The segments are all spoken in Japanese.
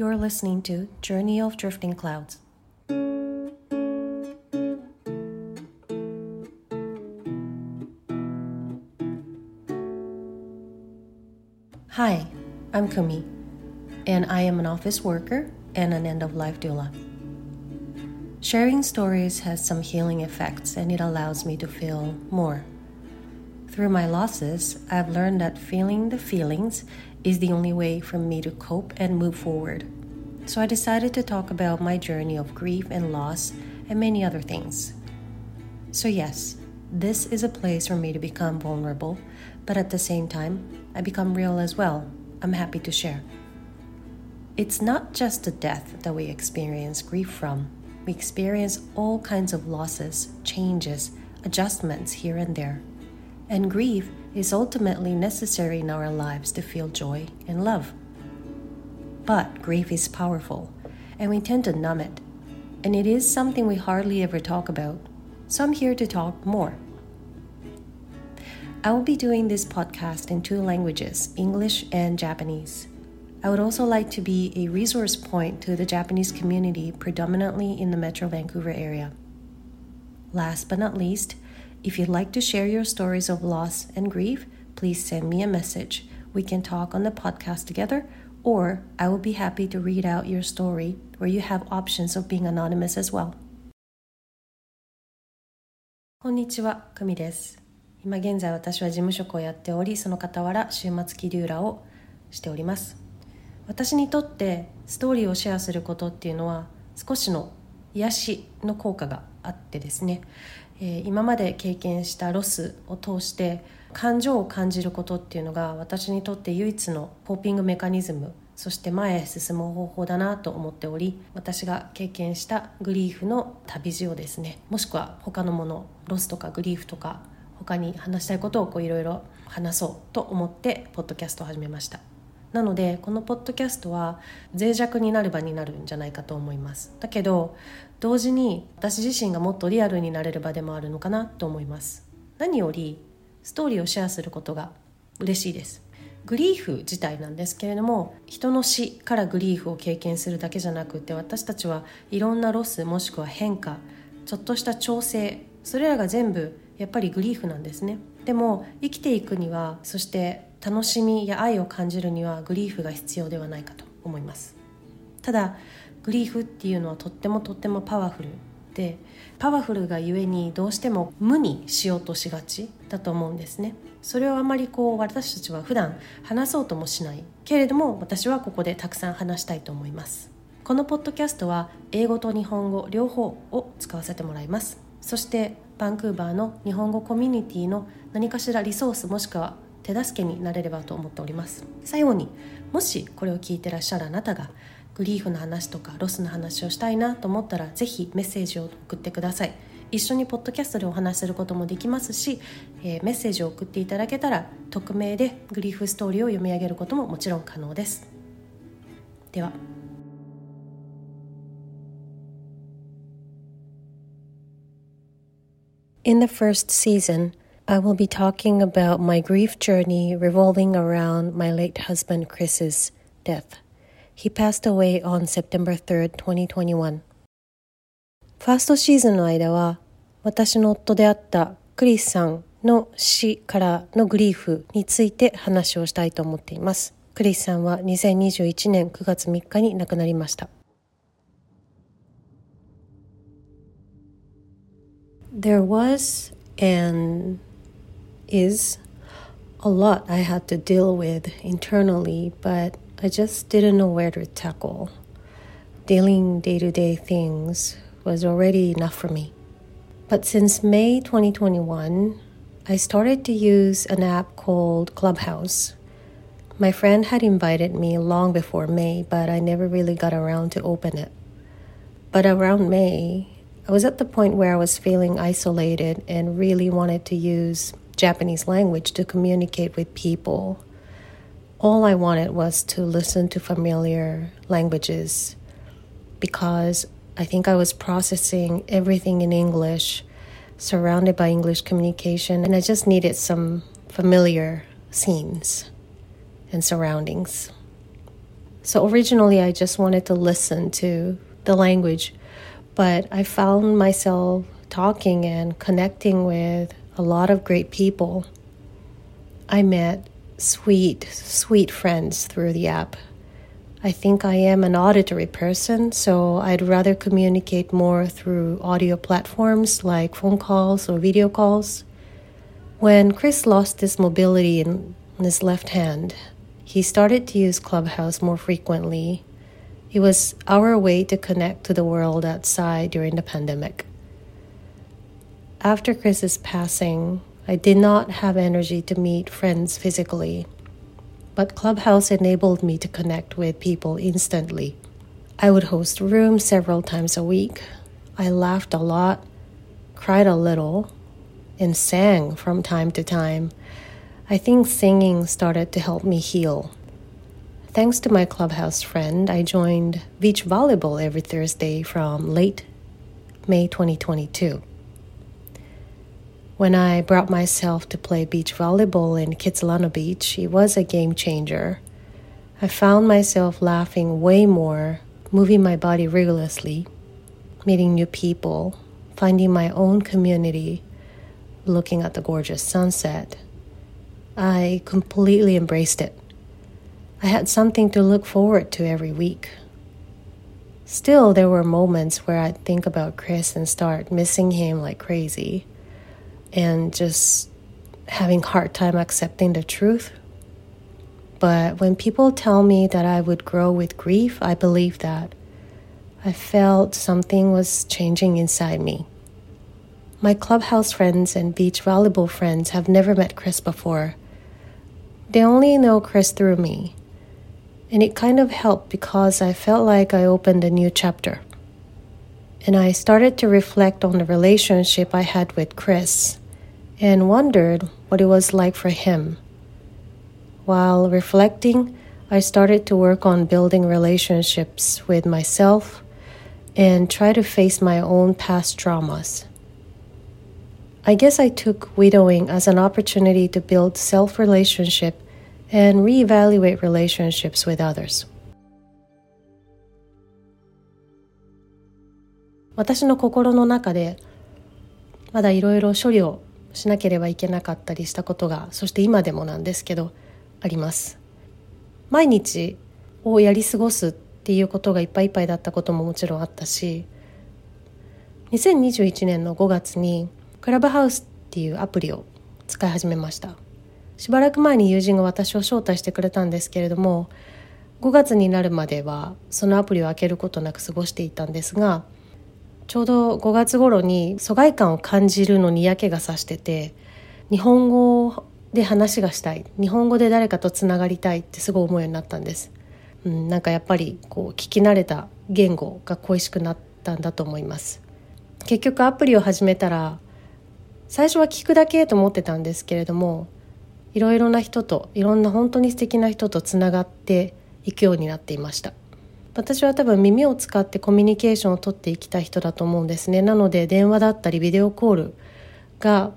You're listening to Journey of Drifting Clouds. Hi, I'm Kumi, and I am an office worker and an end of life doula. Sharing stories has some healing effects and it allows me to feel more. Through my losses, I've learned that feeling the feelings is the only way for me to cope and move forward. So I decided to talk about my journey of grief and loss and many other things. So, yes, this is a place for me to become vulnerable, but at the same time, I become real as well. I'm happy to share. It's not just the death that we experience grief from. We experience all kinds of losses, changes, adjustments here and there. And grief is ultimately necessary in our lives to feel joy and love. But grief is powerful, and we tend to numb it. And it is something we hardly ever talk about. So I'm here to talk more. I will be doing this podcast in two languages, English and Japanese. I would also like to be a resource point to the Japanese community, predominantly in the Metro Vancouver area. Last but not least, if you'd like to share your stories of loss and grief, please send me a message. We can talk on the podcast together, or I will be happy to read out your story where you have options of being anonymous as well. こんにちは、久美です。今現在私は事務職をやっておりその傍ら週末期デューラーをしております私にとってストーリーをシェアすることっていうのは少しの癒しの効果があってですね、 え、今まで経験したロスを通して感情を感じることっていうのが私にとって唯一の coping mechanism そして前へ進む方法だなと思っており私が経験したグリーフの旅路をですね。もしくは他のものロスとかグリーフとか他に話したいことをいろいろ話そうと思ってポッドキャストを始めました。なのでこのポッドキャストは脆弱になる場になるんじゃないかと思います。だけど同時に私自身がもっとリアルになれる場でもあるのかなと思います。何よりストーリーをシェアすることが嬉しいです。グリーフ自体なんですけれども人の死からグリーフを経験するだけじゃなくて私たちはいろんなロスもしくは変化ちょっとした調整それらが全部やっぱりグリーフなんですね。でも生きていくにはそして楽しみや愛を感じるにはグリーフが必要ではないかと思います。ただグリーフっていうのはとってもとってもパワフルでパワフルがゆえにどうしても無にしようとしがちだと思うんですね。それをあまりこう私たちは普段話そうともしない。けれども私はここでたくさん話したいと思います。このポッドキャストは英語と日本語両方を使わせてもらいます。そしてバンクーバーの日本語コミュニティの何かしらリソースもしくは手助けになれればと思っております。最後にもしこれを聞いてらっしゃるあなたがグリーフの話とかロスの話をしたいなと思ったらぜひメッセージを送ってください。一緒にポッドキャストでお話しすることもできますし、えー、メッセージを送っていただけたら匿名でグリーフストーリーを読み上げることももちろん可能です。では。In the first season, I will be talking about my grief journey revolving around my late husband Chris's death. He passed away on September 3rd, 2021. ファーストシーズンの間は、私の夫であったクリスさんの死からのグリーフについて話をしたいと思っています。クリスさんは2021年9月3日に亡くなりました。 There was and is a lot I had to deal with internally, but I just didn't know where to tackle. Dealing day to day things was already enough for me. But since May 2021, I started to use an app called Clubhouse. My friend had invited me long before May, but I never really got around to open it. But around May, I was at the point where I was feeling isolated and really wanted to use Japanese language to communicate with people. All I wanted was to listen to familiar languages because I think I was processing everything in English, surrounded by English communication, and I just needed some familiar scenes and surroundings. So originally, I just wanted to listen to the language, but I found myself talking and connecting with a lot of great people. I met sweet, sweet friends through the app. I think I am an auditory person, so I'd rather communicate more through audio platforms like phone calls or video calls. When Chris lost his mobility in his left hand, he started to use Clubhouse more frequently. It was our way to connect to the world outside during the pandemic. After Chris's passing, I did not have energy to meet friends physically but Clubhouse enabled me to connect with people instantly. I would host rooms several times a week. I laughed a lot, cried a little, and sang from time to time. I think singing started to help me heal. Thanks to my clubhouse friend, I joined beach volleyball every Thursday from late May 2022. When I brought myself to play beach volleyball in Kitsilano Beach, it was a game changer. I found myself laughing way more, moving my body rigorously, meeting new people, finding my own community, looking at the gorgeous sunset. I completely embraced it. I had something to look forward to every week. Still, there were moments where I'd think about Chris and start missing him like crazy and just having hard time accepting the truth. But when people tell me that I would grow with grief, I believe that. I felt something was changing inside me. My clubhouse friends and beach volleyball friends have never met Chris before. They only know Chris through me. And it kind of helped because I felt like I opened a new chapter. And I started to reflect on the relationship I had with Chris and wondered what it was like for him. While reflecting, I started to work on building relationships with myself and try to face my own past traumas. I guess I took widowing as an opportunity to build self relationship and reevaluate relationships with others. 私の心の中でまだいろいろ処理をしなければいけなかったりしたことがそして今でもなんですけどあります毎日をやり過ごすっていうことがいっぱいいっぱいだったことももちろんあったし2021年の5月にクラブハウスっていうアプリを使い始めましたしばらく前に友人が私を招待してくれたんですけれども5月になるまではそのアプリを開けることなく過ごしていたんですがちょうど5月頃に疎外感を感じるのに嫌気がさしてて日本語で話がしたい日本語で誰かとつながりたいってすごい思うようになったんです、うん、なんかやっぱりこう聞き慣れた言語が恋しくなったんだと思います。結局アプリを始めたら最初は聞くだけと思ってたんですけれどもいろいろな人といろんな本当に素敵な人とつながっていくようになっていました。私は多分耳を使ってコミュニケーションをとっていきたい人だと思うんですね。なので電話だったりビデオコールが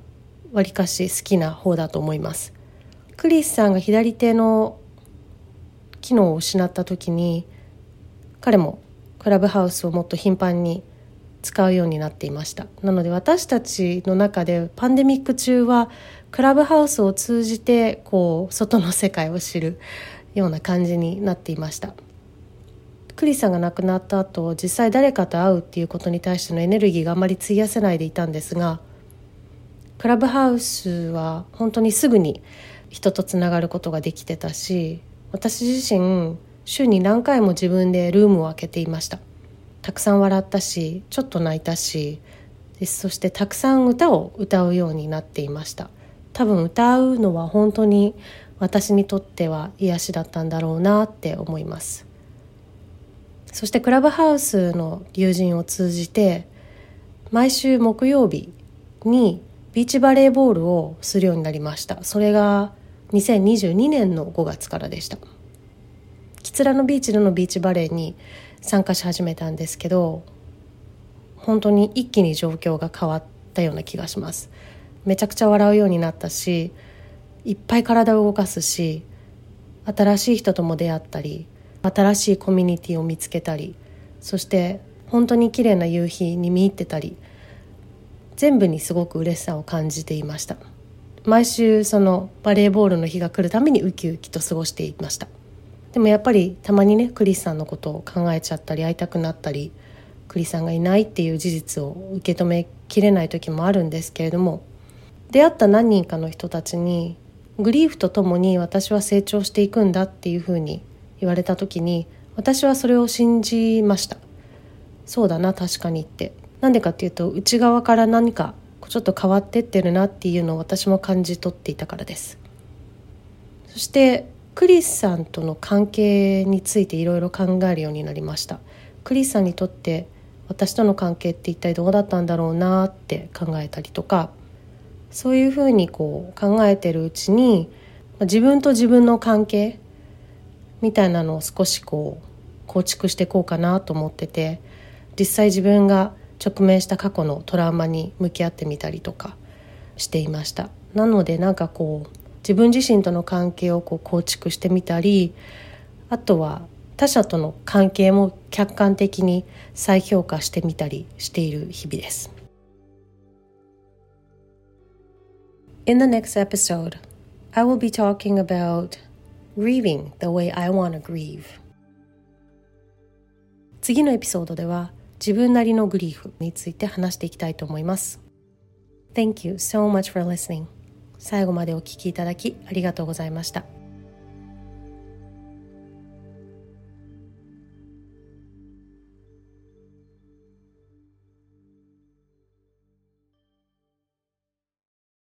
わりかし好きな方だと思います。クリスさんが左手の機能を失った時に彼もクラブハウスをもっと頻繁に使うようになっていました。なので私たちの中でパンデミック中はクラブハウスを通じてこう外の世界を知るような感じになっていました。クリスさんが亡くなった後実際誰かと会うっていうことに対してのエネルギーがあまり費やせないでいたんですがクラブハウスは本当にすぐに人とつながることができてたし私自身週に何回も自分でルームを開けていました。たくさん笑ったしちょっと泣いたしそしてたくさん歌を歌うようになっていました。多分歌うのは本当に私にとっては癒しだったんだろうなって思います。そしてクラブハウスの友人を通じて毎週木曜日にビーチバレーボールをするようになりました。それが2022年の5月からでした。キツラのビーチでのビーチバレーに参加し始めたんですけど本当に一気に状況が変わったような気がします。めちゃくちゃ笑うようになったしいっぱい体を動かすし新しい人とも出会ったり新しいコミュニティを見つけたりそして本当に綺麗な夕日に見入ってたり全部にすごく嬉しさを感じていました。毎週そのバレーボールの日が来るためにウキウキと過ごしていました。でもやっぱりたまにねクリスさんのことを考えちゃったり会いたくなったりクリスさんがいないっていう事実を受け止めきれない時もあるんですけれども出会った何人かの人たちにグリーフとともに私は成長していくんだっていうふうに言われた時に私はそれを信じました。そうだな確かにって。なんでかっていうと内側から何かちょっと変わってってるなっていうのを私も感じ取っていたからです。そしてクリスさんとの関係についていろいろ考えるようになりました。クリスさんにとって私との関係って一体どうだったんだろうなって考えたりとかそういうふうにこう考えてるうちに自分と自分の関係みたいなのを少しこう構築していこうかなと思ってて実際自分が直面した過去のトラウマに向き合ってみたりとかしていました。なのでなんかこう自分自身との関係をこう構築してみたりあとは他者との関係も客観的に再評価してみたりしている日々です。In the next episode, I will be talking about grieving the way I want to grieve. 次のエピソードでは自分なりのグリーフについて話していきたいと思います。Thank you so much for listening. 最後までお聴きいただきありがとうございました。